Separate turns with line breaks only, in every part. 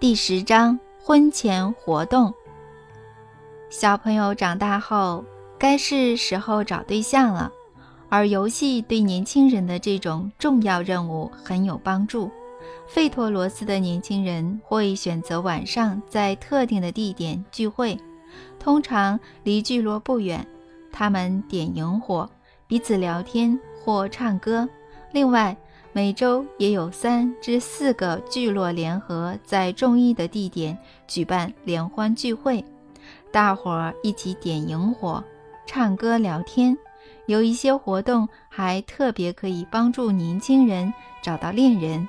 第十章婚前活动。小朋友长大后，该是时候找对象了，而游戏对年轻人的这种重要任务很有帮助。费托罗斯的年轻人会选择晚上在特定的地点聚会，通常离聚落不远。他们点萤火，彼此聊天或唱歌。另外，每周也有三至四个聚落联合在中意的地点举办联欢聚会，大伙儿一起点萤火、唱歌、聊天。有一些活动还特别可以帮助年轻人找到恋人。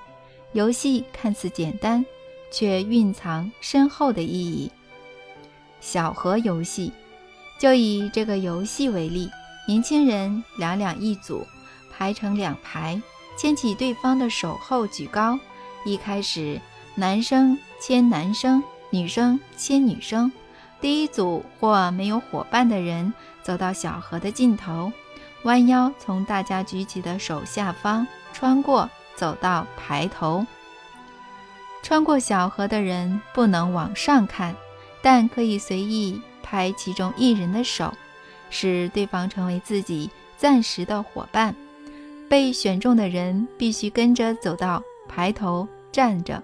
游戏看似简单，却蕴藏深厚的意义。小河游戏，就以这个游戏为例，年轻人两两一组，排成两排。牵起对方的手后举高，一开始男生牵男生，女生牵女生。第一组或没有伙伴的人走到小河的尽头，弯腰从大家举起的手下方穿过，走到排头。穿过小河的人不能往上看，但可以随意拍其中一人的手，使对方成为自己暂时的伙伴。被选中的人必须跟着走到排头站着，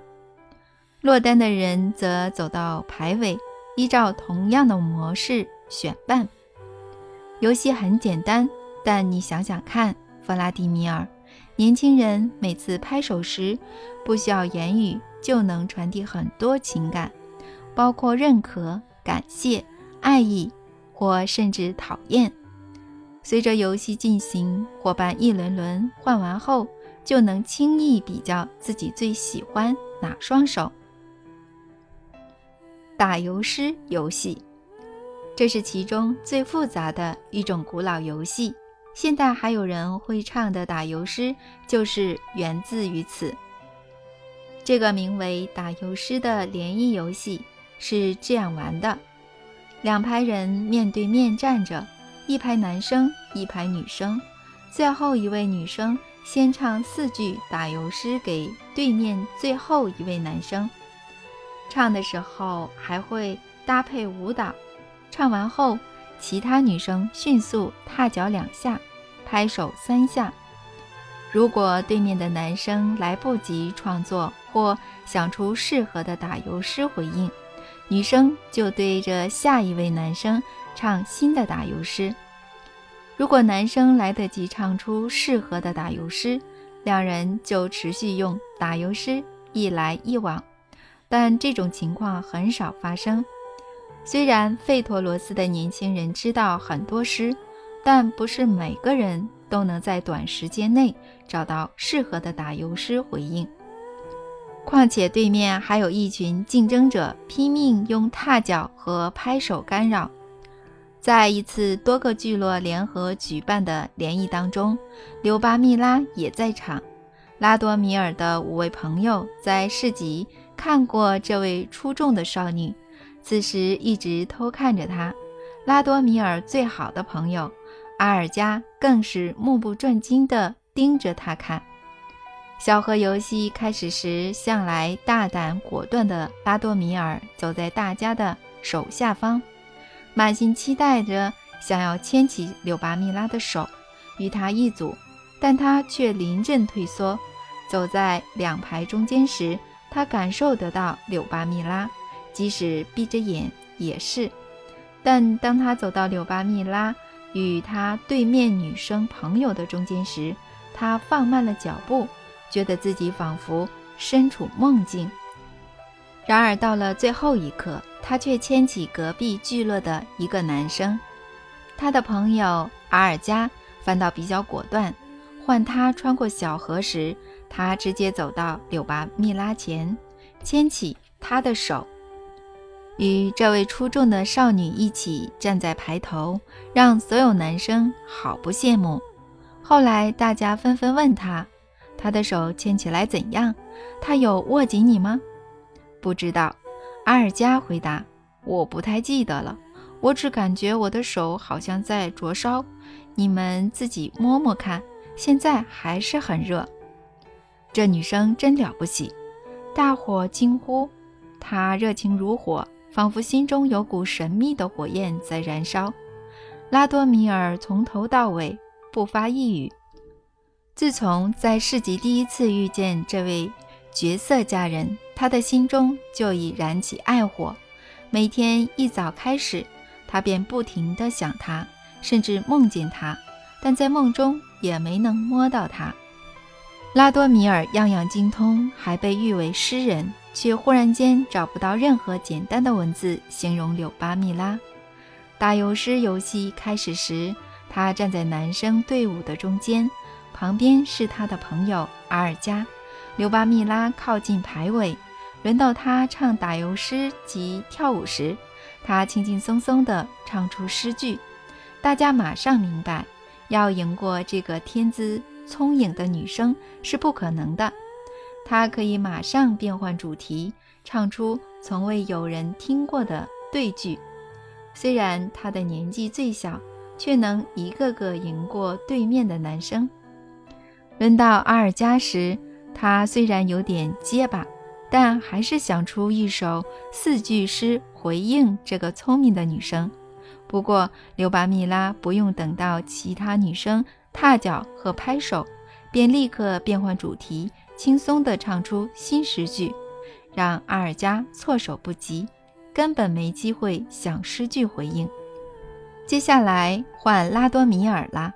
落单的人则走到排尾，依照同样的模式选伴。游戏很简单，但你想想看，弗拉迪米尔，年轻人每次拍手时，不需要言语就能传递很多情感，包括认可、感谢、爱意，或甚至讨厌。随着游戏进行，伙伴一轮轮换完后，就能轻易比较自己最喜欢哪双手。打油诗游戏，这是其中最复杂的一种古老游戏。现代还有人会唱的打油诗，就是源自于此。这个名为打油诗的联谊游戏是这样玩的：两排人面对面站着。一排男生，一排女生，最后一位女生先唱四句打油诗给对面最后一位男生，唱的时候还会搭配舞蹈。唱完后，其他女生迅速踏脚两下，拍手三下。如果对面的男生来不及创作或想出适合的打油诗回应，女生就对着下一位男生。唱新的打油诗。如果男生来得及唱出适合的打油诗，两人就持续用打油诗一来一往。但这种情况很少发生。虽然费托罗斯的年轻人知道很多诗，但不是每个人都能在短时间内找到适合的打油诗回应。况且对面还有一群竞争者拼命用踏脚和拍手干扰。在一次多个聚落联合举办的联谊当中，柳巴密拉也在场。拉多米尔的五位朋友在市集看过这位出众的少女，此时一直偷看着她。拉多米尔最好的朋友阿尔加更是目不转睛地盯着她看。小河游戏开始时，向来大胆果断的拉多米尔走在大家的手下方。满心期待着，想要牵起柳巴密拉的手，与她一组，但她却临阵退缩。走在两排中间时，他感受得到柳巴密拉，即使闭着眼也是。但当他走到柳巴密拉与他对面女生朋友的中间时，他放慢了脚步，觉得自己仿佛身处梦境。然而到了最后一刻。他却牵起隔壁聚落的一个男生，他的朋友阿尔加反倒比较果断。换他穿过小河时，他直接走到柳巴密拉前，牵起她的手，与这位出众的少女一起站在排头，让所有男生好不羡慕。后来大家纷纷问他：“他的手牵起来怎样？他有握紧你吗？”不知道。阿尔加回答：“我不太记得了，我只感觉我的手好像在灼烧。你们自己摸摸看，现在还是很热。”这女生真了不起，大伙惊呼。她热情如火，仿佛心中有股神秘的火焰在燃烧。拉多米尔从头到尾不发一语。自从在市集第一次遇见这位绝色佳人，他的心中就已燃起爱火。每天一早开始，他便不停地想她，甚至梦见她，但在梦中也没能摸到她。拉多米尔样样精通，还被誉为诗人，却忽然间找不到任何简单的文字形容柳巴蜜拉。打油诗游戏开始时，他站在男生队伍的中间。旁边是他的朋友阿尔加，刘巴密拉靠近排尾，轮到他唱打油诗及跳舞时，他轻轻松松地唱出诗句，大家马上明白，要赢过这个天资聪颖的女生是不可能的。他可以马上变换主题，唱出从未有人听过的对句。虽然他的年纪最小，却能一个个赢过对面的男生。轮到阿尔加时，他虽然有点结巴，但还是想出一首四句诗回应这个聪明的女生。不过，刘巴蜜拉不用等到其他女生踏脚和拍手，便立刻变换主题，轻松地唱出新诗句，让阿尔加措手不及，根本没机会想诗句回应。接下来换拉多米尔啦，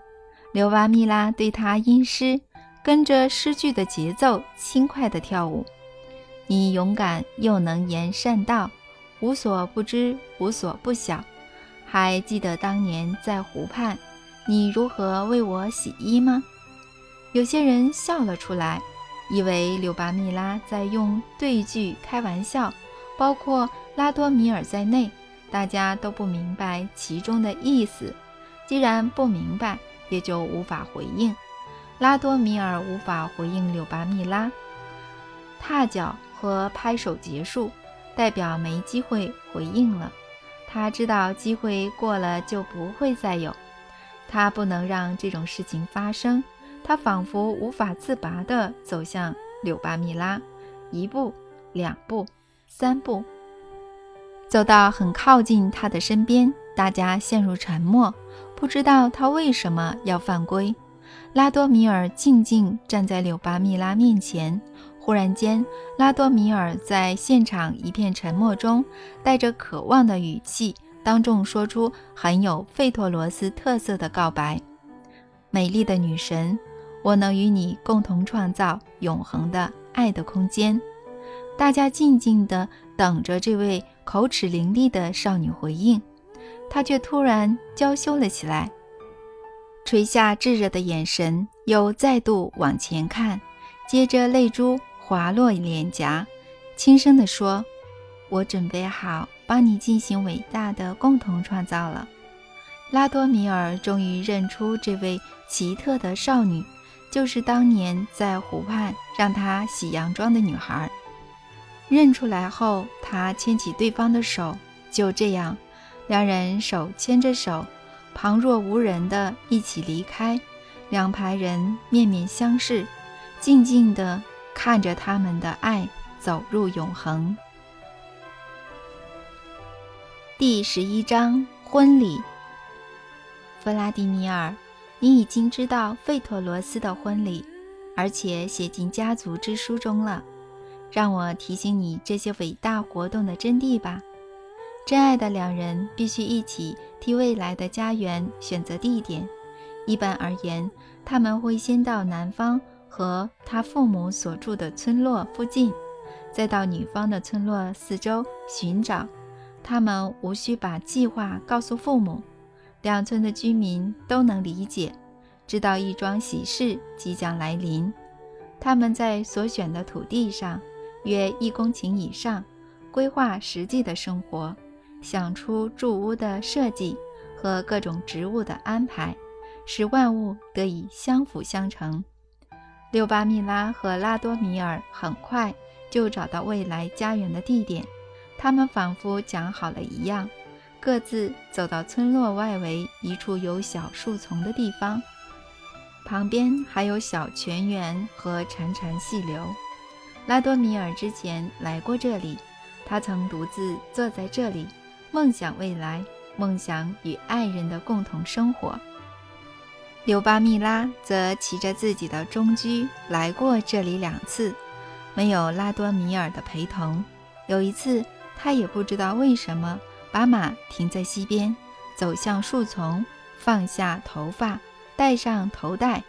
刘巴蜜拉对他吟诗。跟着诗句的节奏，轻快地跳舞。你勇敢又能言善道，无所不知，无所不晓。还记得当年在湖畔，你如何为我洗衣吗？有些人笑了出来，以为柳巴蜜拉在用对句开玩笑，包括拉多米尔在内，大家都不明白其中的意思。既然不明白，也就无法回应。拉多米尔无法回应柳巴密拉，踏脚和拍手结束，代表没机会回应了。他知道机会过了就不会再有，他不能让这种事情发生。他仿佛无法自拔地走向柳巴密拉，一步、两步、三步，走到很靠近他的身边，大家陷入沉默，不知道他为什么要犯规。拉多米尔静静站在柳巴蜜拉面前。忽然间，拉多米尔在现场一片沉默中，带着渴望的语气，当众说出很有费托罗斯特色的告白：“美丽的女神，我能与你共同创造永恒的爱的空间。”大家静静地等着这位口齿伶俐的少女回应，她却突然娇羞了起来。垂下炙热的眼神，又再度往前看，接着泪珠滑落脸颊，轻声地说：“我准备好帮你进行伟大的共同创造了。”拉多米尔终于认出这位奇特的少女，就是当年在湖畔让他洗洋装的女孩。认出来后，他牵起对方的手，就这样，两人手牵着手。旁若无人的一起离开，两排人面面相视，静静地看着他们的爱走入永恒。第十一章婚礼。弗拉迪米尔，你已经知道费托罗斯的婚礼，而且写进家族之书中了。让我提醒你这些伟大活动的真谛吧。真爱的两人必须一起替未来的家园选择地点。一般而言，他们会先到男方和他父母所住的村落附近，再到女方的村落四周寻找。他们无需把计划告诉父母，两村的居民都能理解，知道一桩喜事即将来临。他们在所选的土地上，约一公顷以上，规划实际的生活。想出住屋的设计和各种植物的安排，使万物得以相辅相成。六巴密拉和拉多米尔很快就找到未来家园的地点，他们仿佛讲好了一样，各自走到村落外围一处有小树丛的地方，旁边还有小泉源和潺潺细流。拉多米尔之前来过这里。他曾独自坐在这里，梦想未来，梦想与爱人的共同生活。柳巴密拉则骑着自己的中驹来过这里两次，没有拉多米尔的陪同。有一次，他也不知道为什么，把马停在溪边，走向树丛，放下头发，戴上头带，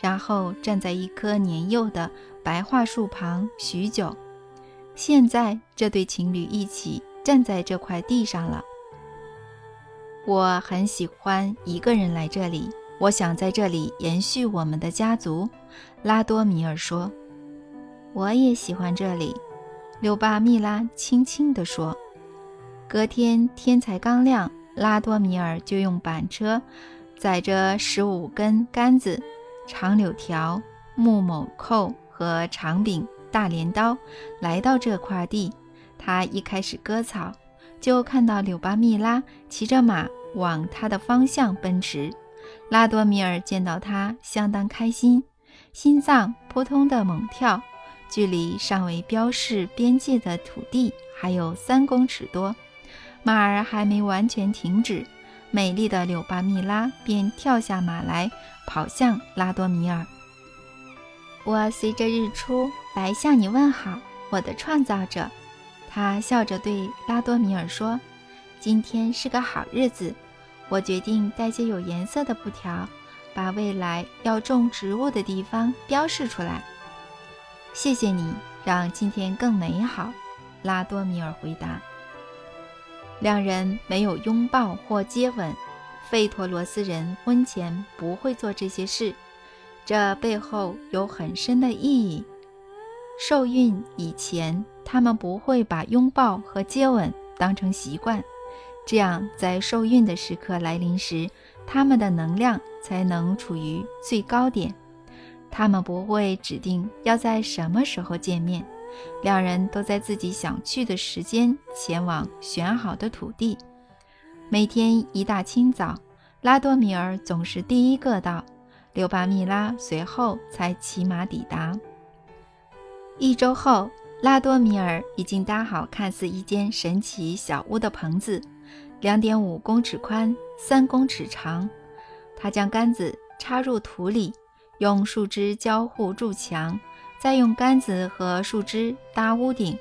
然后站在一棵年幼的白桦树旁许久。现在，这对情侣一起站在这块地上了。我很喜欢一个人来这里。我想在这里延续我们的家族，拉多米尔说。我也喜欢这里，柳巴密拉轻轻地说。隔天天才刚亮，拉多米尔就用板车载着十五根杆子、长柳条、木某扣和长柄大镰刀来到这块地。他一开始割草，就看到柳巴密拉骑着马往他的方向奔驰。拉多米尔见到他，相当开心，心脏扑通的猛跳。距离尚未标示边界的土地还有三公尺多，马儿还没完全停止，美丽的柳巴密拉便跳下马来，跑向拉多米尔。我随着日出来向你问好，我的创造者。他笑着对拉多米尔说：“今天是个好日子。”我决定带些有颜色的布条，把未来要种植物的地方标示出来。谢谢你，让今天更美好。”拉多米尔回答。两人没有拥抱或接吻。费陀罗斯人婚前不会做这些事，这背后有很深的意义。受孕以前，他们不会把拥抱和接吻当成习惯。这样，在受孕的时刻来临时，他们的能量才能处于最高点。他们不会指定要在什么时候见面，两人都在自己想去的时间前往选好的土地。每天一大清早，拉多米尔总是第一个到，柳巴密拉随后才骑马抵达。一周后，拉多米尔已经搭好看似一间神奇小屋的棚子。两点五公尺宽，三公尺长。他将杆子插入土里，用树枝交互筑墙，再用杆子和树枝搭屋顶。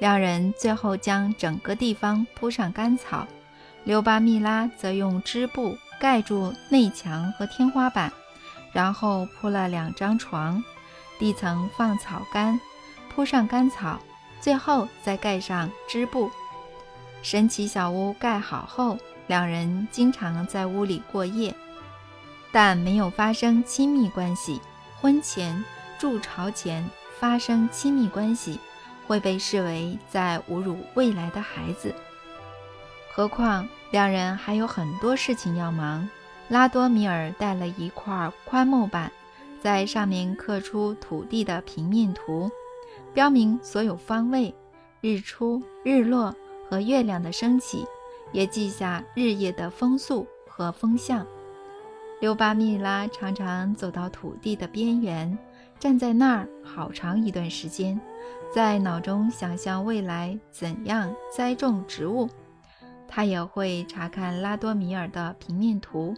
两人最后将整个地方铺上干草。刘巴密拉则用织布盖住内墙和天花板，然后铺了两张床，地层放草干，铺上干草，最后再盖上织布。神奇小屋盖好后，两人经常在屋里过夜，但没有发生亲密关系。婚前筑巢前发生亲密关系，会被视为在侮辱未来的孩子。何况两人还有很多事情要忙。拉多米尔带了一块宽木板，在上面刻出土地的平面图，标明所有方位、日出、日落。和月亮的升起，也记下日夜的风速和风向。刘巴密拉常常走到土地的边缘，站在那儿好长一段时间，在脑中想象未来怎样栽种植物。他也会查看拉多米尔的平面图，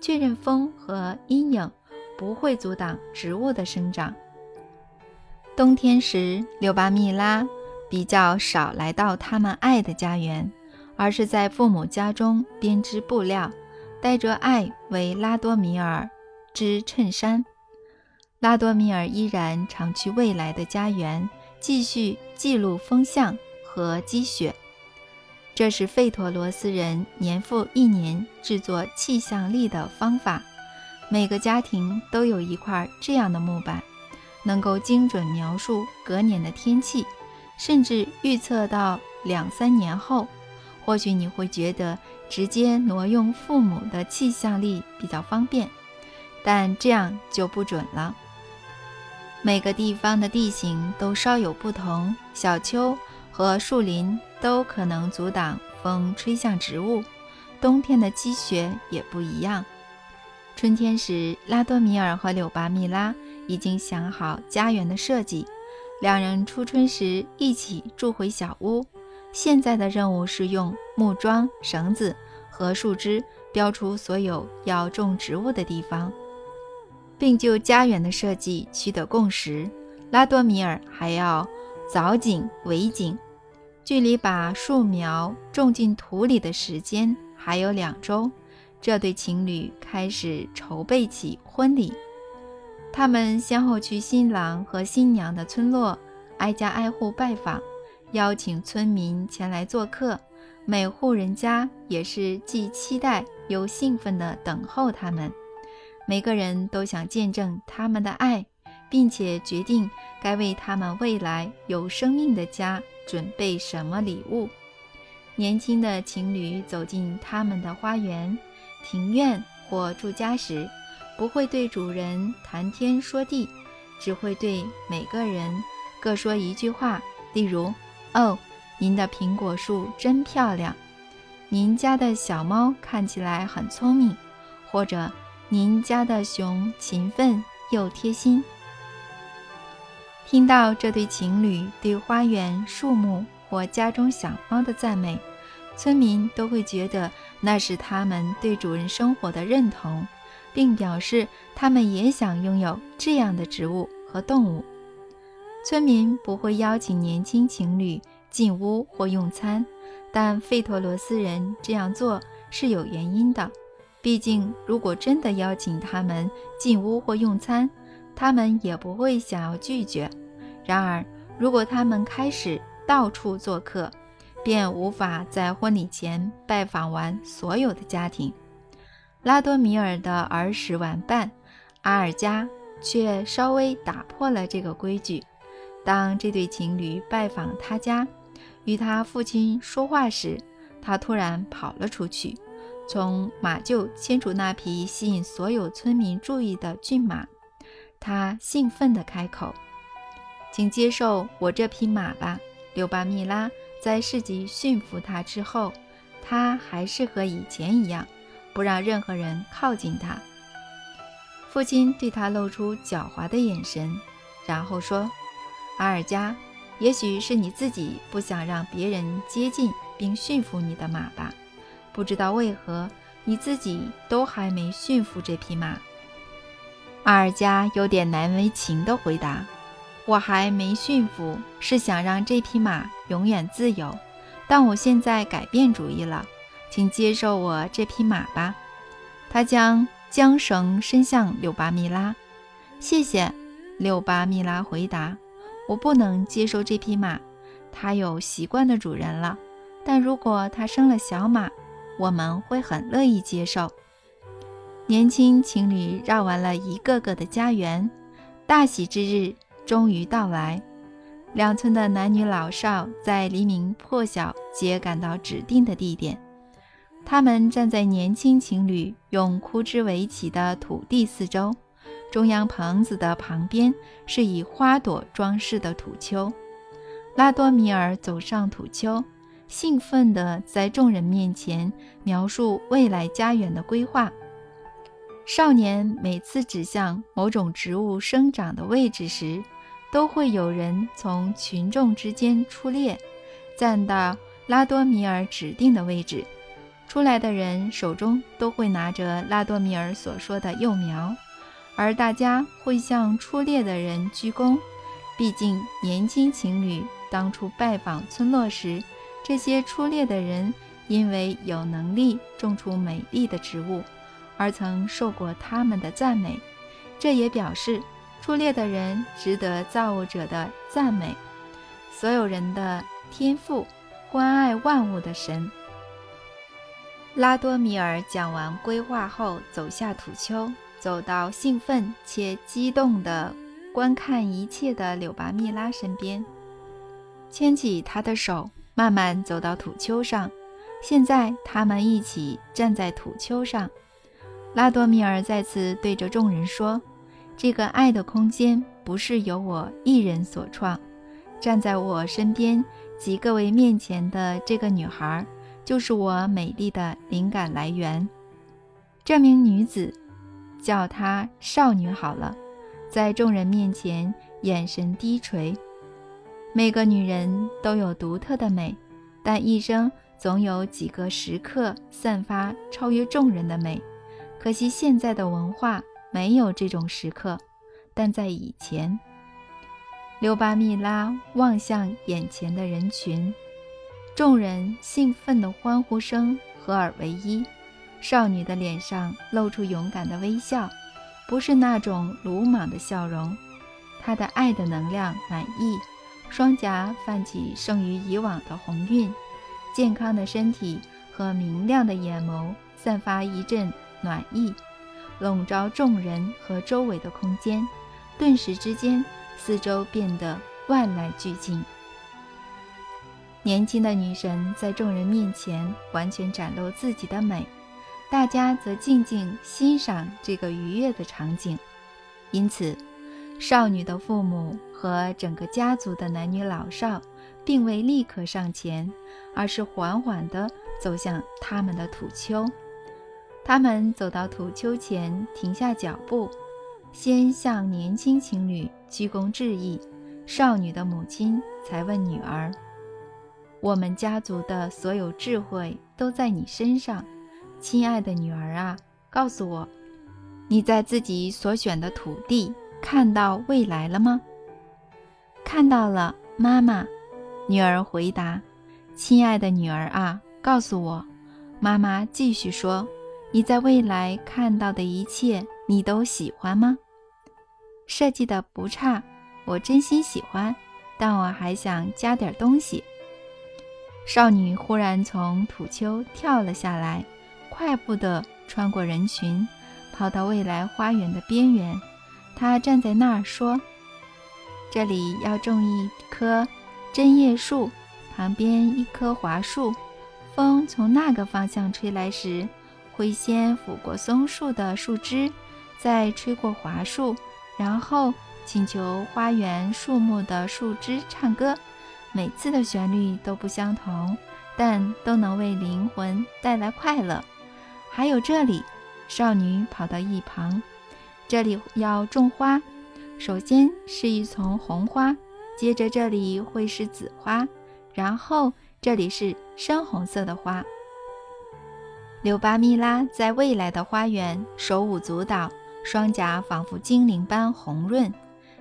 确认风和阴影不会阻挡植物的生长。冬天时，六巴密拉。比较少来到他们爱的家园，而是在父母家中编织布料，带着爱为拉多米尔织衬衫。拉多米尔依然常去未来的家园，继续记录风向和积雪。这是费陀罗斯人年复一年制作气象历的方法。每个家庭都有一块这样的木板，能够精准描述隔年的天气。甚至预测到两三年后，或许你会觉得直接挪用父母的气象力比较方便，但这样就不准了。每个地方的地形都稍有不同，小丘和树林都可能阻挡风吹向植物，冬天的积雪也不一样。春天时，拉多米尔和柳巴米拉已经想好家园的设计。两人初春时一起住回小屋，现在的任务是用木桩、绳子和树枝标出所有要种植物的地方，并就家园的设计取得共识。拉多米尔还要凿井、围井，距离把树苗种进土里的时间还有两周。这对情侣开始筹备起婚礼。他们先后去新郎和新娘的村落，挨家挨户拜访，邀请村民前来做客。每户人家也是既期待又兴奋地等候他们。每个人都想见证他们的爱，并且决定该为他们未来有生命的家准备什么礼物。年轻的情侣走进他们的花园、庭院或住家时。不会对主人谈天说地，只会对每个人各说一句话，例如：“哦，您的苹果树真漂亮。”“您家的小猫看起来很聪明。”或者“您家的熊勤奋又贴心。”听到这对情侣对花园、树木或家中小猫的赞美，村民都会觉得那是他们对主人生活的认同。并表示他们也想拥有这样的植物和动物。村民不会邀请年轻情侣进屋或用餐，但费托罗斯人这样做是有原因的。毕竟，如果真的邀请他们进屋或用餐，他们也不会想要拒绝。然而，如果他们开始到处做客，便无法在婚礼前拜访完所有的家庭。拉多米尔的儿时玩伴阿尔加却稍微打破了这个规矩。当这对情侣拜访他家，与他父亲说话时，他突然跑了出去，从马厩牵出那匹吸引所有村民注意的骏马。他兴奋地开口：“请接受我这匹马吧。”柳巴密拉在市集驯服它之后，它还是和以前一样。不让任何人靠近他。父亲对他露出狡猾的眼神，然后说：“阿尔加，也许是你自己不想让别人接近并驯服你的马吧？不知道为何你自己都还没驯服这匹马。”阿尔加有点难为情地回答：“我还没驯服，是想让这匹马永远自由，但我现在改变主意了。”请接受我这匹马吧。他将缰绳伸向柳巴米拉。谢谢，柳巴米拉回答。我不能接受这匹马，它有习惯的主人了。但如果它生了小马，我们会很乐意接受。年轻情侣绕完了一个个的家园，大喜之日终于到来。两村的男女老少在黎明破晓皆赶到指定的地点。他们站在年轻情侣用枯枝围起的土地四周，中央棚子的旁边是以花朵装饰的土丘。拉多米尔走上土丘，兴奋地在众人面前描述未来家园的规划。少年每次指向某种植物生长的位置时，都会有人从群众之间出列，站到拉多米尔指定的位置。出来的人手中都会拿着拉多米尔所说的幼苗，而大家会向出猎的人鞠躬。毕竟，年轻情侣当初拜访村落时，这些出猎的人因为有能力种出美丽的植物，而曾受过他们的赞美。这也表示出猎的人值得造物者的赞美，所有人的天赋，关爱万物的神。拉多米尔讲完规划后，走下土丘，走到兴奋且激动地观看一切的柳巴密拉身边，牵起她的手，慢慢走到土丘上。现在，他们一起站在土丘上。拉多米尔再次对着众人说：“这个爱的空间不是由我一人所创。站在我身边及各位面前的这个女孩。”就是我美丽的灵感来源。这名女子，叫她少女好了，在众人面前眼神低垂。每个女人都有独特的美，但一生总有几个时刻散发超越众人的美。可惜现在的文化没有这种时刻，但在以前，刘巴密拉望向眼前的人群，众人兴奋的欢呼声合二为一。少女的脸上露出勇敢的微笑，不是那种鲁莽的笑容。她的爱的能量满溢，双颊泛起胜于以往的红晕，健康的身体和明亮的眼眸散发一阵暖意，笼罩众人和周围的空间。顿时之间，四周变得万籁俱静。年轻的女神在众人面前完全展露自己的美。大家则静静欣赏这个愉悦的场景，因此，少女的父母和整个家族的男女老少，并未立刻上前，而是缓缓地走向他们的土丘。他们走到土丘前，停下脚步，先向年轻情侣鞠躬致意。少女的母亲才问女儿：“我们家族的所有智慧都在你身上。”亲爱的女儿啊，告诉我，你在自己所选的土地看到未来了吗？看到了，妈妈。女儿回答：“亲爱的女儿啊，告诉我。”妈妈继续说：“你在未来看到的一切，你都喜欢吗？设计的不差，我真心喜欢，但我还想加点东西。”少女忽然从土丘跳了下来。快步地穿过人群，跑到未来花园的边缘。她站在那儿说：“这里要种一棵针叶树，旁边一棵桦树。风从那个方向吹来时，会先抚过松树的树枝，再吹过桦树，然后请求花园树木的树枝唱歌。每次的旋律都不相同，但都能为灵魂带来快乐。”还有这里，少女跑到一旁。这里要种花，首先是一丛红花，接着这里会是紫花，然后这里是深红色的花。柳巴蜜拉在未来的花园手舞足蹈，双颊仿佛精灵般红润。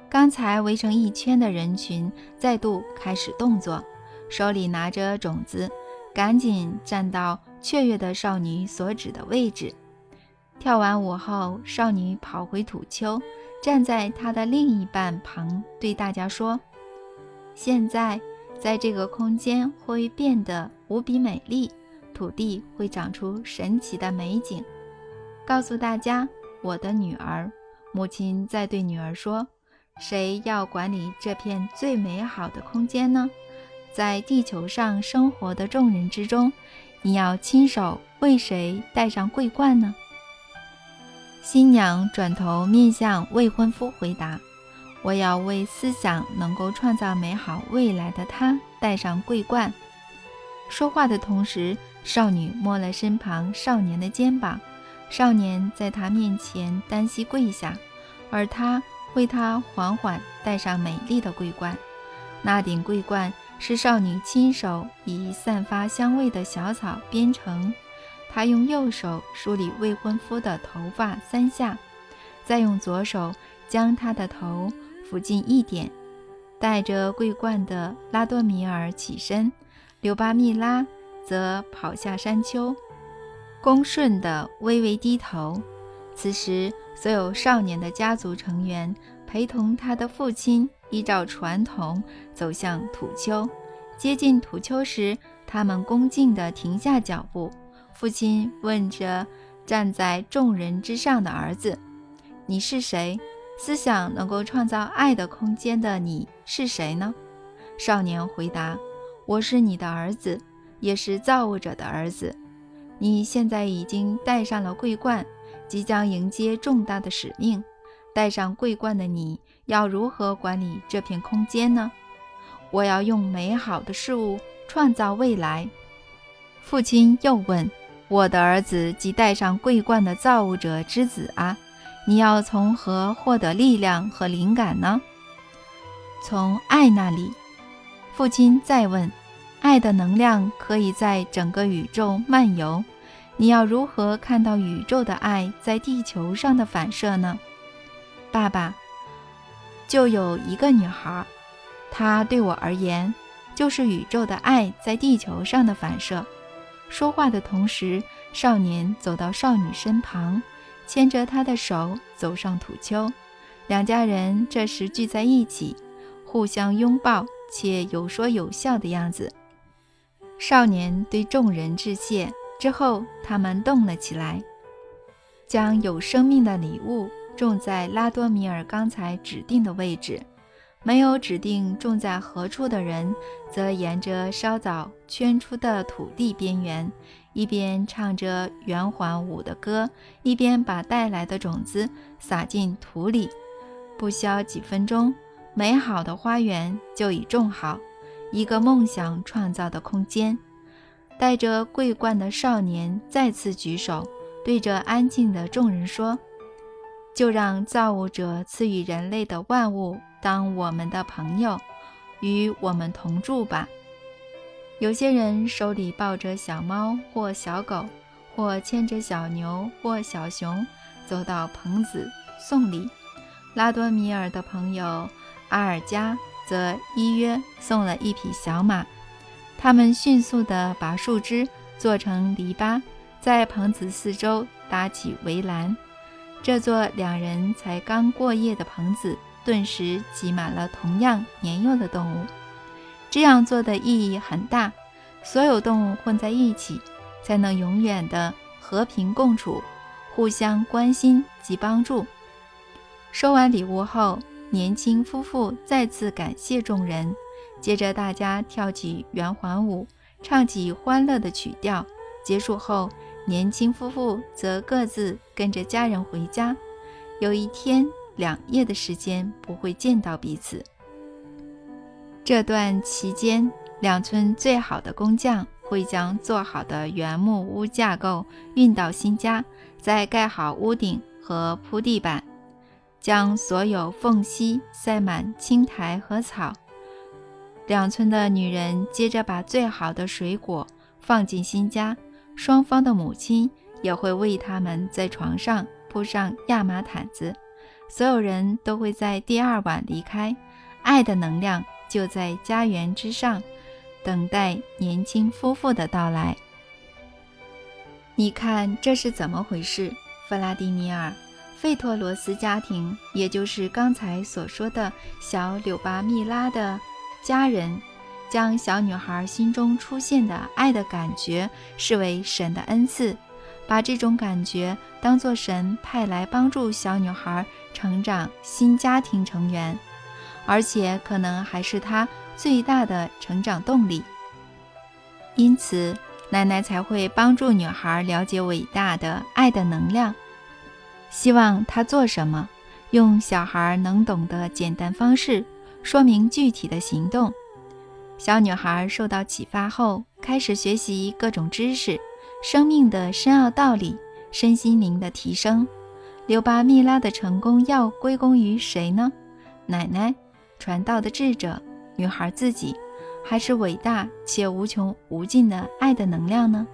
刚才围成一圈的人群再度开始动作，手里拿着种子，赶紧站到。雀跃的少女所指的位置。跳完舞后，少女跑回土丘，站在她的另一半旁，对大家说：“现在，在这个空间会变得无比美丽，土地会长出神奇的美景。告诉大家，我的女儿，母亲在对女儿说：谁要管理这片最美好的空间呢？在地球上生活的众人之中。”你要亲手为谁戴上桂冠呢？新娘转头面向未婚夫回答：“我要为思想能够创造美好未来的他戴上桂冠。”说话的同时，少女摸了身旁少年的肩膀，少年在她面前单膝跪下，而她为她缓缓戴上美丽的桂冠。那顶桂冠。是少女亲手以散发香味的小草编成。她用右手梳理未婚夫的头发三下，再用左手将他的头抚近一点。带着桂冠的拉多米尔起身，柳巴密拉则跑下山丘，恭顺地微微低头。此时，所有少年的家族成员陪同他的父亲。依照传统走向土丘，接近土丘时，他们恭敬地停下脚步。父亲问着站在众人之上的儿子：“你是谁？思想能够创造爱的空间的你是谁呢？”少年回答：“我是你的儿子，也是造物者的儿子。你现在已经戴上了桂冠，即将迎接重大的使命。戴上桂冠的你。”要如何管理这片空间呢？我要用美好的事物创造未来。父亲又问：“我的儿子即戴上桂冠的造物者之子啊，你要从何获得力量和灵感呢？”从爱那里。父亲再问：“爱的能量可以在整个宇宙漫游。你要如何看到宇宙的爱在地球上的反射呢？爸爸，就有一个女孩，她对我而言就是宇宙的爱在地球上的反射。说话的同时，少年走到少女身旁，牵着她的手走上土丘。两家人这时聚在一起，互相拥抱且有说有笑的样子。少年对众人致谢。之后，他们动了起来，将有生命的礼物种在拉多米尔刚才指定的位置。没有指定种在何处的人，则沿着稍早圈出的土地边缘，一边唱着圆环舞的歌，一边把带来的种子撒进土里。不消几分钟，美好的花园就已种好，一个梦想创造的空间。戴着桂冠的少年再次举手，对着安静的众人说：“就让造物者赐予人类的万物当我们的朋友，与我们同住吧。”有些人手里抱着小猫或小狗，或牵着小牛或小熊，走到棚子送礼。拉多米尔的朋友阿尔加则依约送了一匹小马。他们迅速地把树枝做成篱笆，在棚子四周搭起围栏。这座两人才刚过夜的棚子，顿时挤满了同样年幼的动物。这样做的意义很大，所有动物混在一起，才能永远的和平共处，互相关心及帮助。收完礼物后，年轻夫妇再次感谢众人。接着，大家跳起圆环舞，唱起欢乐的曲调。结束后，年轻夫妇则各自跟着家人回家，有一天两夜的时间不会见到彼此。这段期间，两村最好的工匠会将做好的原木屋架构运到新家，再盖好屋顶和铺地板，将所有缝隙塞满青苔和草。两村的女人接着把最好的水果放进新家，双方的母亲也会为他们在床上铺上亚麻毯子。所有人都会在第二晚离开，爱的能量就在家园之上，等待年轻夫妇的到来。你看这是怎么回事，弗拉迪米尔？费托罗斯家庭，也就是刚才所说的小柳巴密拉的。家人将小女孩心中出现的爱的感觉视为神的恩赐，把这种感觉当作神派来帮助小女孩成长新家庭成员，而且可能还是她最大的成长动力。因此，奶奶才会帮助女孩了解伟大的爱的能量，希望她做什么，用小孩能懂的简单方式。说明具体的行动。小女孩受到启发后，开始学习各种知识、生命的深奥道理、身心灵的提升。柳巴密拉的成功要归功于谁呢？奶奶、传道的智者、女孩自己，还是伟大且无穷无尽的爱的能量呢？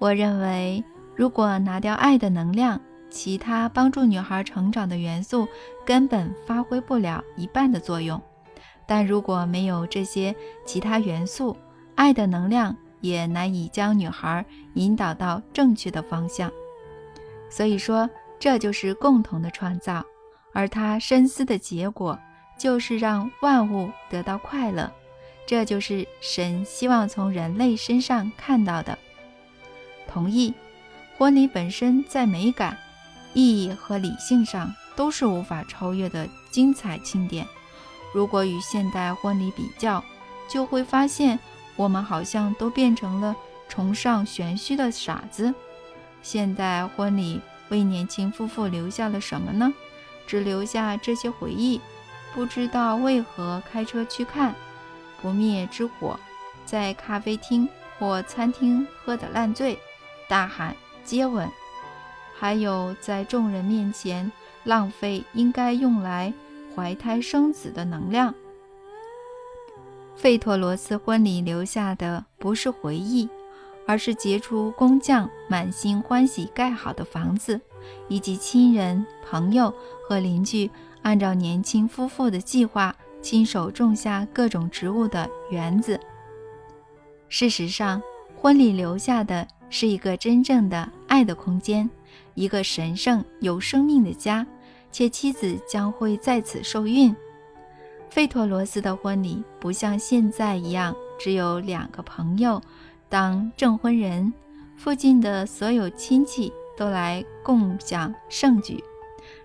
我认为，如果拿掉爱的能量，其他帮助女孩成长的元素根本发挥不了一半的作用，但如果没有这些其他元素，爱的能量也难以将女孩引导到正确的方向。所以说，这就是共同的创造，而他深思的结果就是让万物得到快乐。这就是神希望从人类身上看到的。同意，婚礼本身在美感。意义和理性上都是无法超越的精彩庆典。如果与现代婚礼比较，就会发现我们好像都变成了崇尚玄虚的傻子。现代婚礼为年轻夫妇留下了什么呢？只留下这些回忆。不知道为何开车去看，不灭之火，在咖啡厅或餐厅喝得烂醉，大喊接吻。还有，在众人面前浪费应该用来怀胎生子的能量。费托罗斯婚礼留下的不是回忆，而是杰出工匠满心欢喜盖好的房子，以及亲人、朋友和邻居按照年轻夫妇的计划亲手种下各种植物的园子。事实上，婚礼留下的是一个真正的爱的空间，一个神圣有生命的家，且妻子将会在此受孕。费托罗斯的婚礼不像现在一样，只有两个朋友当证婚人，附近的所有亲戚都来共享盛举。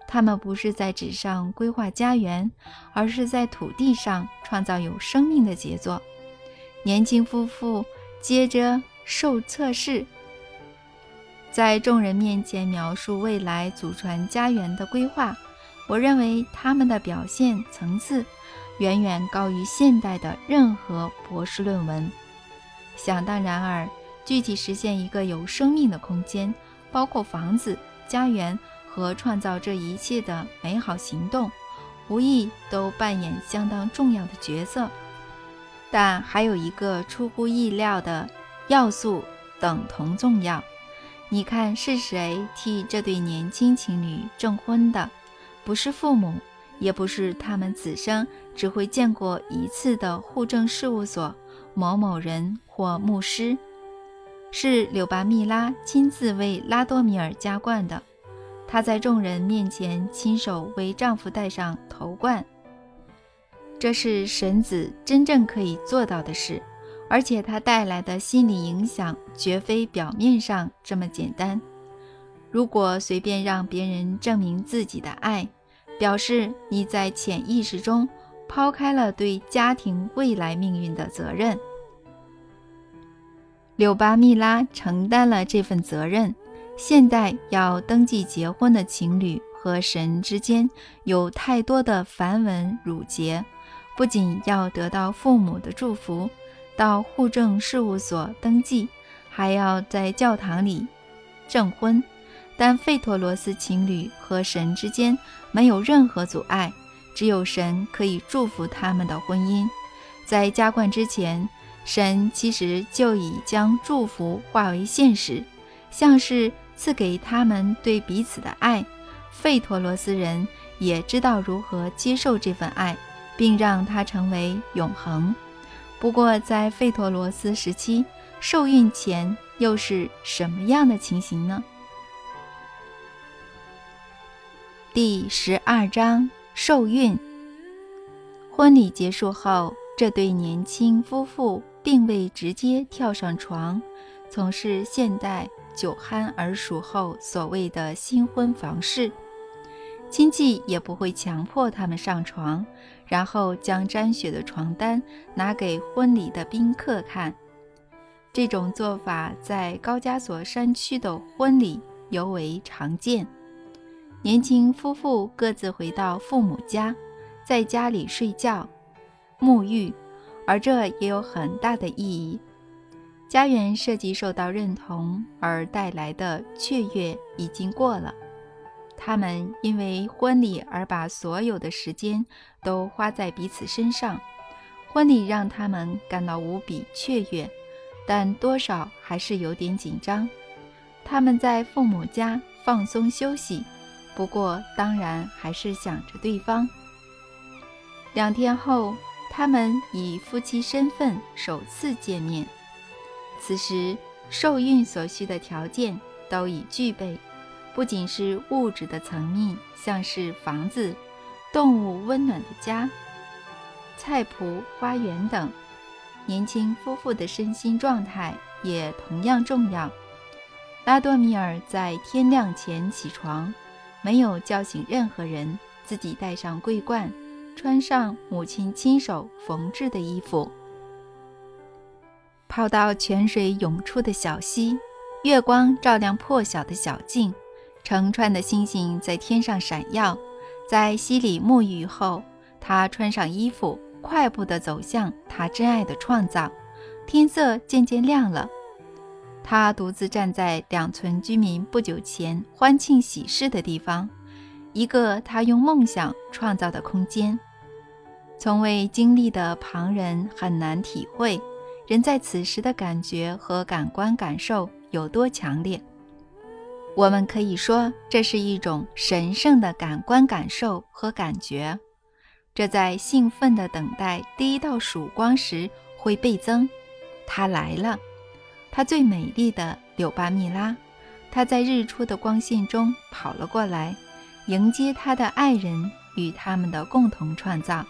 他们不是在纸上规划家园，而是在土地上创造有生命的杰作。年轻夫妇接着受测试，在众人面前描述未来祖传家园的规划。我认为他们的表现层次。远远高于现代的任何博士论文。想当然尔，具体实现一个有生命的空间，包括房子、家园和创造这一切的美好行动，无疑都扮演相当重要的角色。但还有一个出乎意料的要素等同重要。你看，是谁替这对年轻情侣证婚的？不是父母。也不是他们此生只会见过一次的户政事务所某某人或牧师，是柳巴密拉亲自为拉多米尔加冠的。她在众人面前亲手为丈夫戴上头冠，这是神子真正可以做到的事，而且它带来的心理影响绝非表面上这么简单。如果随便让别人证明自己的爱，表示你在潜意识中抛开了对家庭未来命运的责任。柳巴密拉承担了这份责任。现代要登记结婚的情侣和神之间有太多的繁文缛节，不仅要得到父母的祝福，到户政事务所登记，还要在教堂里证婚。但费托罗斯情侣和神之间没有任何阻碍，只有神可以祝福他们的婚姻。在加冠之前，神其实就已将祝福化为现实，像是赐给他们对彼此的爱。费托罗斯人也知道如何接受这份爱，并让它成为永恒。不过，在费托罗斯时期，受孕前又是什么样的情形呢？第十二章受孕。婚礼结束后，这对年轻夫妇并未直接跳上床，从事现代酒酣耳熟后所谓的新婚房事。亲戚也不会强迫他们上床，然后将沾血的床单拿给婚礼的宾客看。这种做法在高加索山区的婚礼尤为常见。年轻夫妇各自回到父母家，在家里睡觉、沐浴，而这也有很大的意义。家园设计受到认同而带来的雀跃已经过了。他们因为婚礼而把所有的时间都花在彼此身上，婚礼让他们感到无比雀跃，但多少还是有点紧张。他们在父母家放松休息。不过，当然还是想着对方。两天后，他们以夫妻身份首次见面。此时，受孕所需的条件都已具备，不仅是物质的层面，像是房子、动物温暖的家、菜圃、花园等。年轻夫妇的身心状态也同样重要。拉多米尔在天亮前起床。没有叫醒任何人，自己戴上桂冠，穿上母亲亲手缝制的衣服，跑到泉水涌出的小溪，月光照亮破晓的小径，成串的星星在天上闪耀。在溪里沐浴后，他穿上衣服，快步地走向他真爱的创造。天色渐渐亮了。他独自站在两村居民不久前欢庆喜事的地方，一个他用梦想创造的空间。从未经历的旁人很难体会，人在此时的感觉和感官感受有多强烈。我们可以说，这是一种神圣的感官感受和感觉。这在兴奋地等待第一道曙光时会倍增。它来了，它最美丽的柳巴蜜拉，它在日出的光线中跑了过来，迎接他的爱人与他们的共同创造。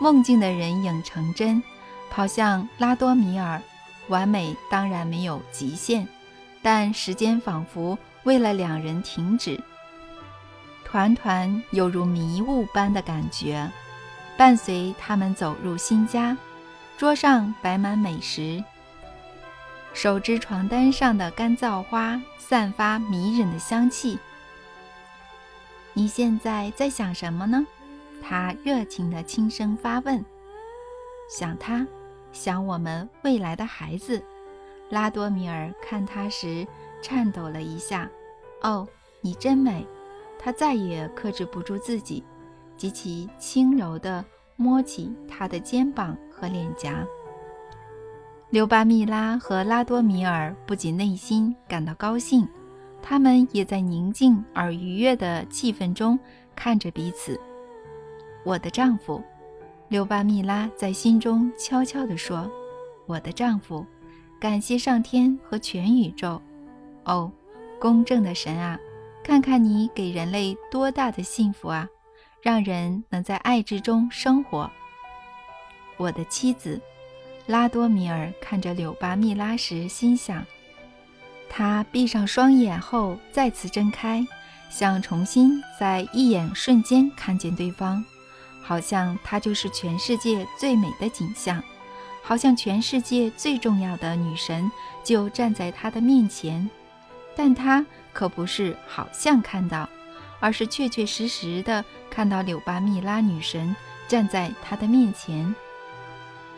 梦境的人影成真，跑向拉多米尔。完美当然没有极限。但时间仿佛为了两人停止，团团有如迷雾般的感觉，伴随他们走入新家，桌上摆满美食，手织床单上的干燥花散发迷人的香气。你现在在想什么呢？他热情地轻声发问。想他，想我们未来的孩子。拉多米尔看他时颤抖了一下。“哦，你真美！”他再也克制不住自己，极其轻柔地摸起他的肩膀和脸颊。刘巴密拉和拉多米尔不仅内心感到高兴，他们也在宁静而愉悦的气氛中看着彼此。“我的丈夫。”刘巴密拉在心中悄悄地说，“我的丈夫。”感谢上天和全宇宙，哦，公正的神啊，看看你给人类多大的幸福啊，让人能在爱之中生活。我的妻子，拉多米尔看着柳巴密拉时心想，他闭上双眼后再次睁开，想重新在一眼瞬间看见对方，好像她就是全世界最美的景象。好像全世界最重要的女神就站在他的面前，但他可不是好像看到，而是确确实实的看到柳巴密拉女神站在他的面前。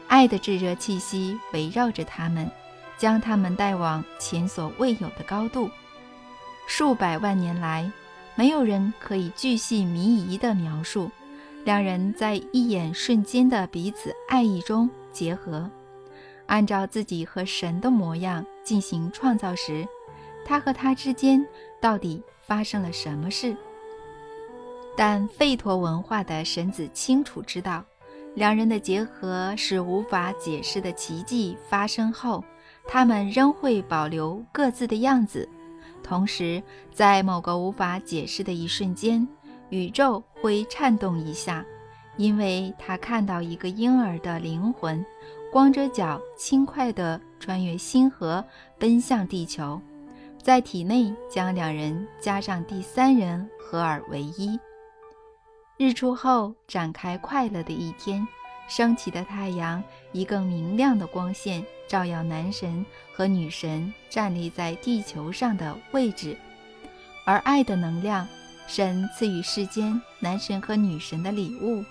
爱的炙热气息围绕着他们，将他们带往前所未有的高度。数百万年来，没有人可以巨细靡遗地描述。两人在一眼瞬间的彼此爱意中结合，按照自己和神的模样进行创造时，他和他之间到底发生了什么事？但吠陀文化的神子清楚知道，两人的结合使无法解释的奇迹发生后，他们仍会保留各自的样子，同时在某个无法解释的一瞬间。宇宙会颤动一下，因为他看到一个婴儿的灵魂，光着脚轻快地穿越星河，奔向地球，在体内将两人加上第三人合而为一。日出后展开快乐的一天，升起的太阳以更明亮的光线照耀男神和女神站立在地球上的位置，而爱的能量。神赐予世间男神和女神的礼物，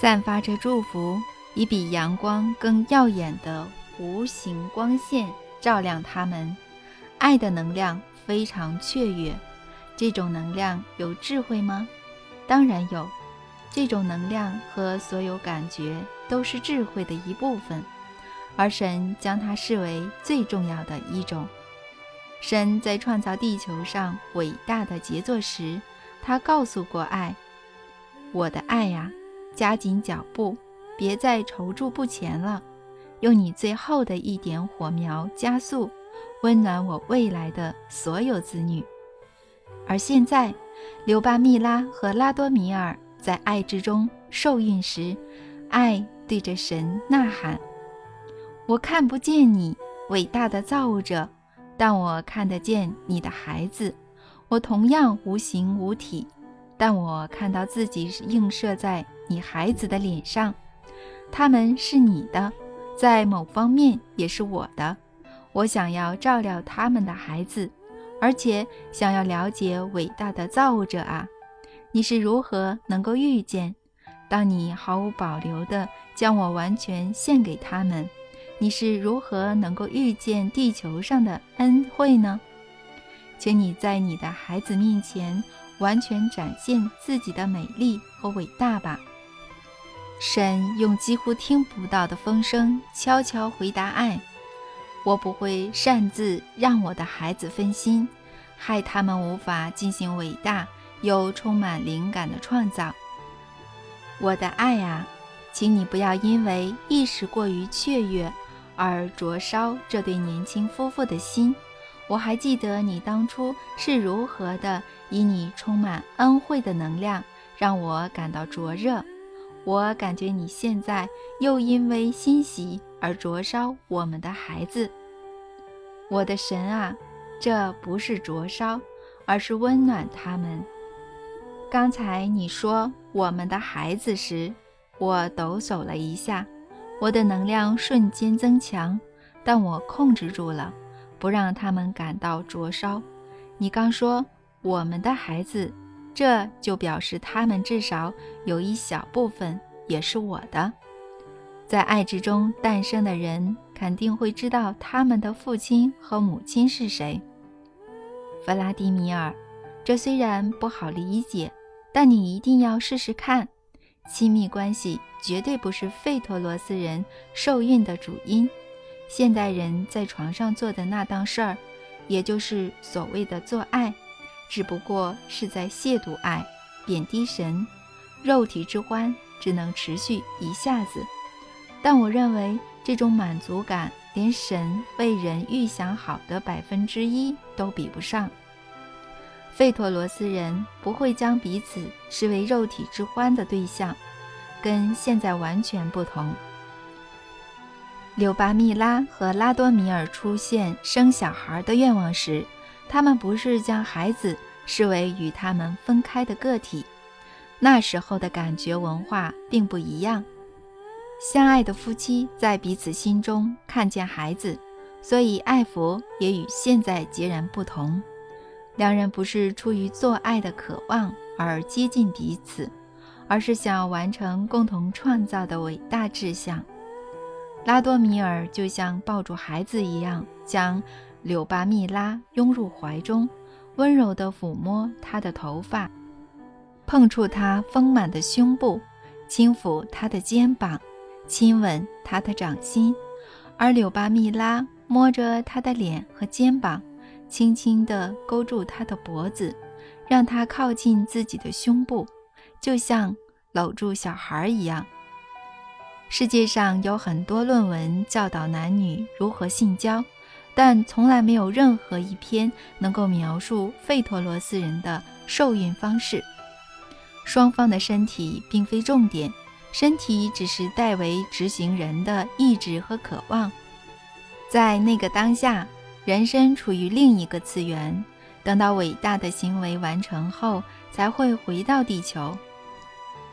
散发着祝福，以比阳光更耀眼的无形光线照亮他们。爱的能量非常雀跃，这种能量有智慧吗？当然有，这种能量和所有感觉都是智慧的一部分，而神将它视为最重要的一种。神在创造地球上伟大的杰作时，他告诉过爱：“我的爱呀，加紧脚步，别再踌躇不前了，用你最后的一点火苗加速，温暖我未来的所有子女。”而现在，刘巴密拉和拉多米尔在爱之中受孕时，爱对着神呐喊：“我看不见你，伟大的造物者。”但我看得见你的孩子，我同样无形无体，但我看到自己映射在你孩子的脸上，他们是你的，在某方面也是我的。我想要照料他们的孩子，而且想要了解伟大的造物者啊，你是如何能够遇见？当你毫无保留地将我完全献给他们。你是如何能够遇见地球上的恩惠呢？请你在你的孩子面前完全展现自己的美丽和伟大吧。神用几乎听不到的风声悄悄回答爱：“我不会擅自让我的孩子分心，害他们无法进行伟大又充满灵感的创造。我的爱啊，请你不要因为一时过于雀跃而灼烧这对年轻夫妇的心。我还记得你当初是如何的以你充满恩惠的能量让我感到灼热。”我感觉你现在又因为欣喜而灼烧我们的孩子，我的神啊，这不是灼烧，而是温暖他们。刚才你说我们的孩子时，我抖擞了一下，我的能量瞬间增强，但我控制住了，不让他们感到灼烧。你刚说我们的孩子。这就表示他们至少有一小部分也是我的。在爱之中诞生的人肯定会知道他们的父亲和母亲是谁。弗拉迪米尔，这虽然不好理解，但你一定要试试看。亲密关系绝对不是费托罗斯人受孕的主因。现代人在床上做的那档事儿，也就是所谓的做爱。只不过是在亵渎爱，贬低神，肉体之欢只能持续一下子。但我认为这种满足感，连神为人预想好的百分之一都比不上。费托罗斯人不会将彼此视为肉体之欢的对象，跟现在完全不同。柳巴密拉和拉多米尔出现生小孩的愿望时。他们不是将孩子视为与他们分开的个体，那时候的感觉文化并不一样。相爱的夫妻在彼此心中看见孩子，所以爱佛也与现在截然不同。两人不是出于做爱的渴望而接近彼此，而是想完成共同创造的伟大志向。拉多米尔就像抱住孩子一样，将。柳巴密拉拥入怀中，温柔地抚摸她的头发，碰触她丰满的胸部，轻抚她的肩膀，亲吻她的掌心，而柳巴密拉摸着她的脸和肩膀，轻轻地勾住她的脖子，让她靠近自己的胸部，就像搂住小孩一样。世界上有很多论文教导男女如何性交。但从来没有任何一篇能够描述费托罗斯人的受孕方式。双方的身体并非重点，身体只是代为执行人的意志和渴望。在那个当下，人身处于另一个次元，等到伟大的行为完成后，才会回到地球。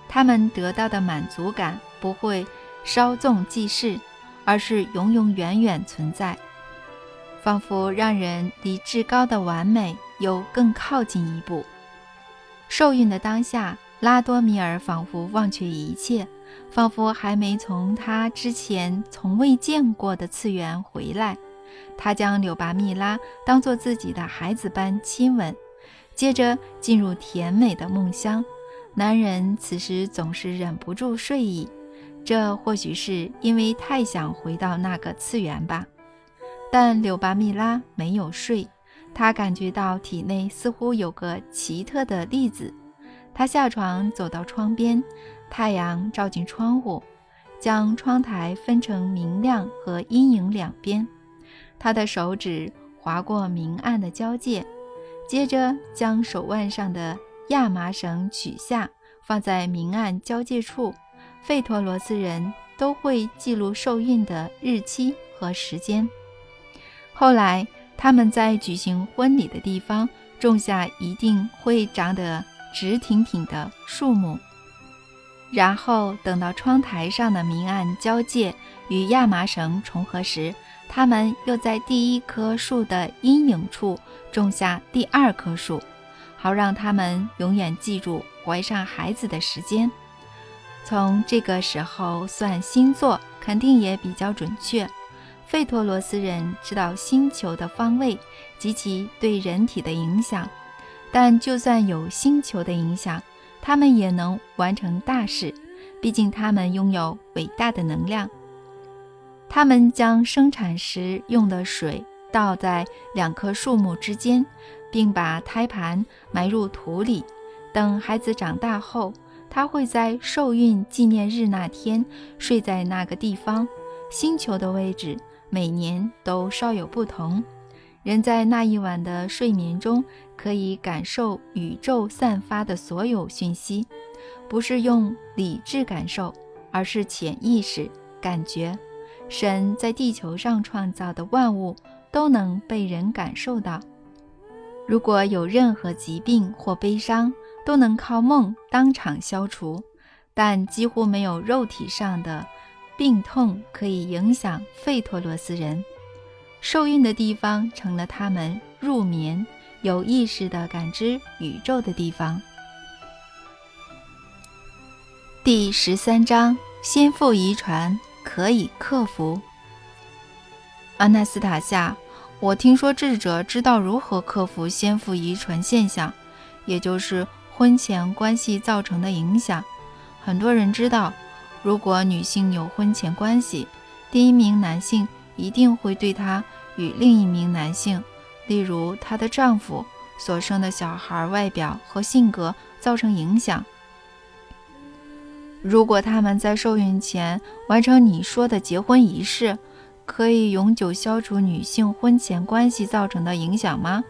他们得到的满足感不会稍纵即逝，而是永永远远存在。仿佛让人离至高的完美又更靠近一步。受孕的当下，拉多米尔仿佛忘却一切，仿佛还没从他之前从未见过的次元回来。他将柳巴密拉当作自己的孩子般亲吻，接着进入甜美的梦乡。男人此时总是忍不住睡意，这或许是因为太想回到那个次元吧。但柳巴密拉没有睡，她感觉到体内似乎有个奇特的粒子。她下床走到窗边，太阳照进窗户，将窗台分成明亮和阴影两边。她的手指划过明暗的交界，接着将手腕上的亚麻绳取下，放在明暗交界处。费托罗斯人都会记录受孕的日期和时间。后来，他们在举行婚礼的地方种下一定会长得直挺挺的树木，然后等到窗台上的明暗交界与亚麻绳重合时，他们又在第一棵树的阴影处种下第二棵树，好让他们永远记住怀上孩子的时间。从这个时候算星座，肯定也比较准确。费托罗斯人知道星球的方位及其对人体的影响，但就算有星球的影响，他们也能完成大事。毕竟他们拥有伟大的能量。他们将生产时用的水倒在两棵树木之间，并把胎盘埋入土里。等孩子长大后，他会在受孕纪念日那天睡在那个地方。星球的位置每年都稍有不同。人在那一晚的睡眠中，可以感受宇宙散发的所有讯息，不是用理智感受，而是潜意识感觉。神在地球上创造的万物都能被人感受到。如果有任何疾病或悲伤，都能靠梦当场消除，但几乎没有肉体上的病痛可以影响费托罗斯人。受孕的地方成了他们入眠、有意识的感知宇宙的地方。第十三章：先父遗传。可以克服。阿纳斯塔夏，我听说智者知道如何克服先父遗传现象，也就是婚前关系造成的影响。很多人知道，如果女性有婚前关系，第一名男性一定会对她与另一名男性，例如她的丈夫所生的小孩外表和性格造成影响。如果他们在受孕前完成你说的结婚仪式，可以永久消除女性婚前关系造成的影响吗？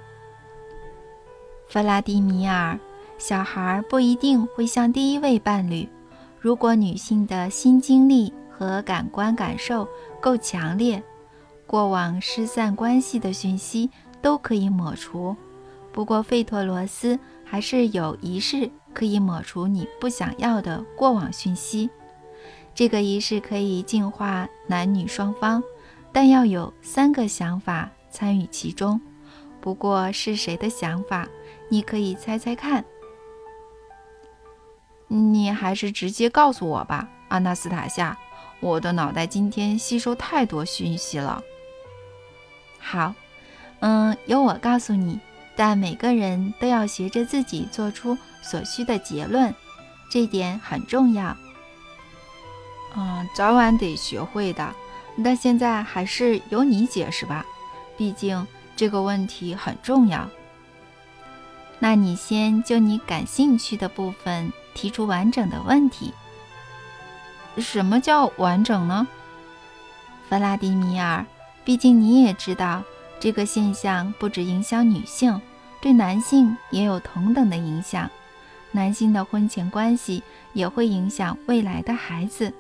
弗拉迪米尔，小孩不一定会像第一位伴侣。如果女性的新经历和感官感受够强烈，过往失散关系的讯息都可以抹除。不过费托罗斯还是有仪式。可以抹除你不想要的过往讯息。这个仪式可以净化男女双方，但要有三个想法参与其中。不过是谁的想法？你可以猜猜看。你还是直接告诉我吧，阿纳斯塔夏。我的脑袋今天吸收太多讯息了。好，嗯，由我告诉你。但每个人都要学着自己做出所需的结论，这点很重要。嗯，早晚得学会的。但现在还是由你解释吧，毕竟这个问题很重要。那你先就你感兴趣的部分提出完整的问题。什么叫完整呢？弗拉迪米尔，毕竟你也知道。这个现象不只影响女性，对男性也有同等的影响。男性的婚前关系也会影响未来的孩子。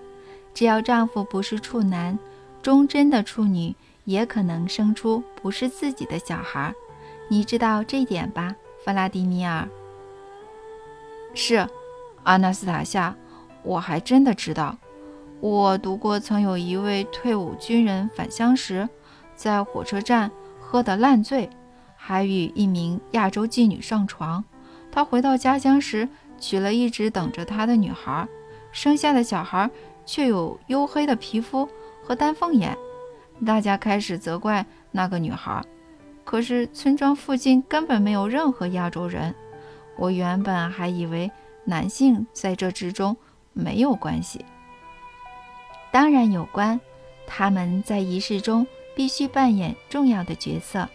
只要丈夫不是处男，忠贞的处女也可能生出不是自己的小孩。你知道这点吧，弗拉迪米尔？是，阿纳斯塔夏，我还真的知道。我读过，曾有一位退伍军人返乡时，在火车站。喝得烂醉，还与一名亚洲妓女上床。他回到家乡时，娶了一直等着他的女孩，生下的小孩却有黝黑的皮肤和丹凤眼。大家开始责怪那个女孩，可是村庄附近根本没有任何亚洲人。我原本还以为男性在这之中没有关系，当然有关，他们在仪式中。必须扮演重要的角色。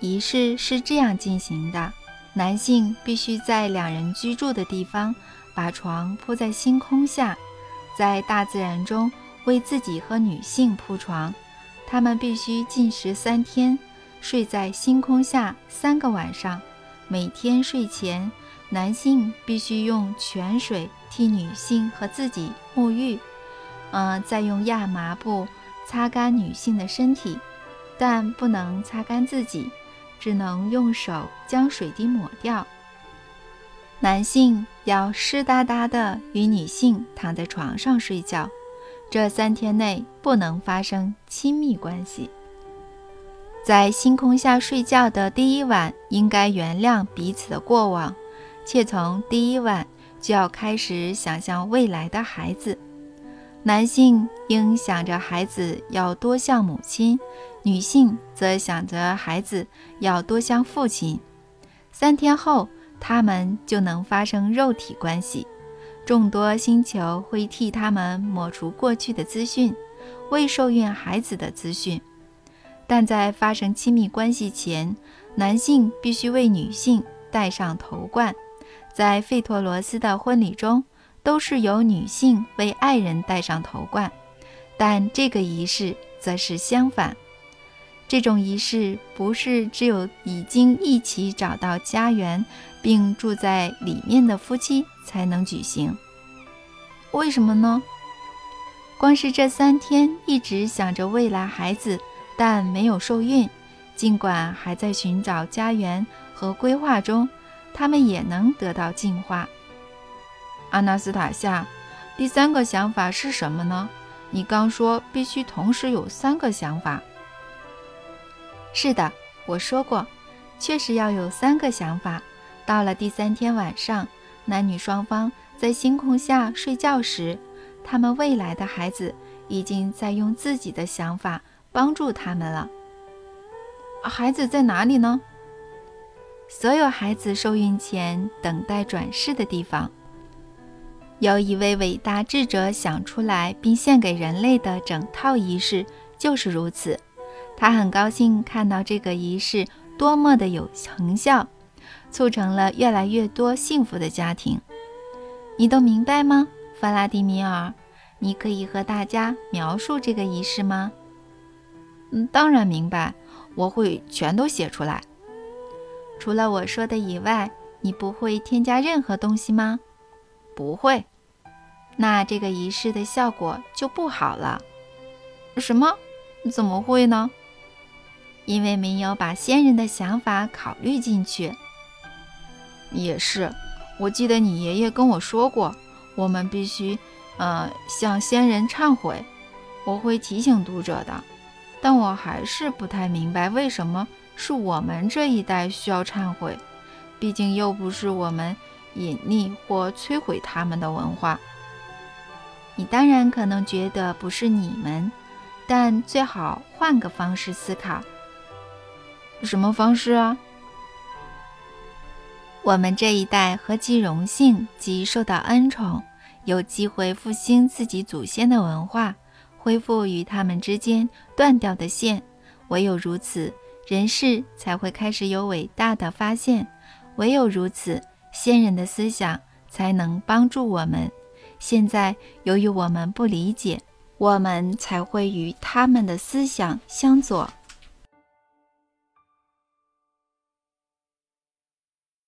仪式是这样进行的：男性必须在两人居住的地方把床铺在星空下，在大自然中为自己和女性铺床。他们必须禁食三天，睡在星空下三个晚上。每天睡前，男性必须用泉水替女性和自己沐浴，嗯，再用亚麻布。擦干女性的身体，但不能擦干自己，只能用手将水滴抹掉。男性要湿哒哒的与女性躺在床上睡觉，这三天内不能发生亲密关系。在星空下睡觉的第一晚，应该原谅彼此的过往，且从第一晚就要开始想象未来的孩子。男性应想着孩子要多像母亲，女性则想着孩子要多像父亲。三天后，他们就能发生肉体关系。众多星球会替他们抹除过去的资讯，未受孕孩子的资讯。但在发生亲密关系前，男性必须为女性戴上头冠。在费托罗斯的婚礼中，都是由女性为爱人戴上头冠，但这个仪式则是相反。这种仪式不是只有已经一起找到家园并住在里面的夫妻才能举行。为什么呢？光是这三天一直想着未来孩子，但没有受孕，尽管还在寻找家园和规划中，他们也能得到进化。阿纳斯塔夏，第三个想法是什么呢？你刚说必须同时有三个想法。是的，我说过，确实要有三个想法。到了第三天晚上，男女双方在星空下睡觉时，他们未来的孩子已经在用自己的想法帮助他们了。孩子在哪里呢？所有孩子受孕前等待转世的地方。有一位伟大智者想出来并献给人类的整套仪式就是如此。他很高兴看到这个仪式多么的有成效，促成了越来越多幸福的家庭。你都明白吗，弗拉迪米尔？你可以和大家描述这个仪式吗？
嗯，当然明白，我会全都写出来。
除了我说的以外，你不会添加任何东西吗？
不会。
那这个仪式的效果就不好了。
什么？怎么会呢？
因为没有把先人的想法考虑进去。
也是，我记得你爷爷跟我说过，我们必须，呃，向先人忏悔。我会提醒读者的，但我还是不太明白为什么是我们这一代需要忏悔，毕竟又不是我们隐匿或摧毁他们的文化。
你当然可能觉得不是你们，但最好换个方式思考。
什么方式啊？
我们这一代何其荣幸，及受到恩宠，有机会复兴自己祖先的文化，恢复与他们之间断掉的线。唯有如此，人世才会开始有伟大的发现。唯有如此，先人的思想才能帮助我们。现在，由于我们不理解，我们才会与他们的思想相左。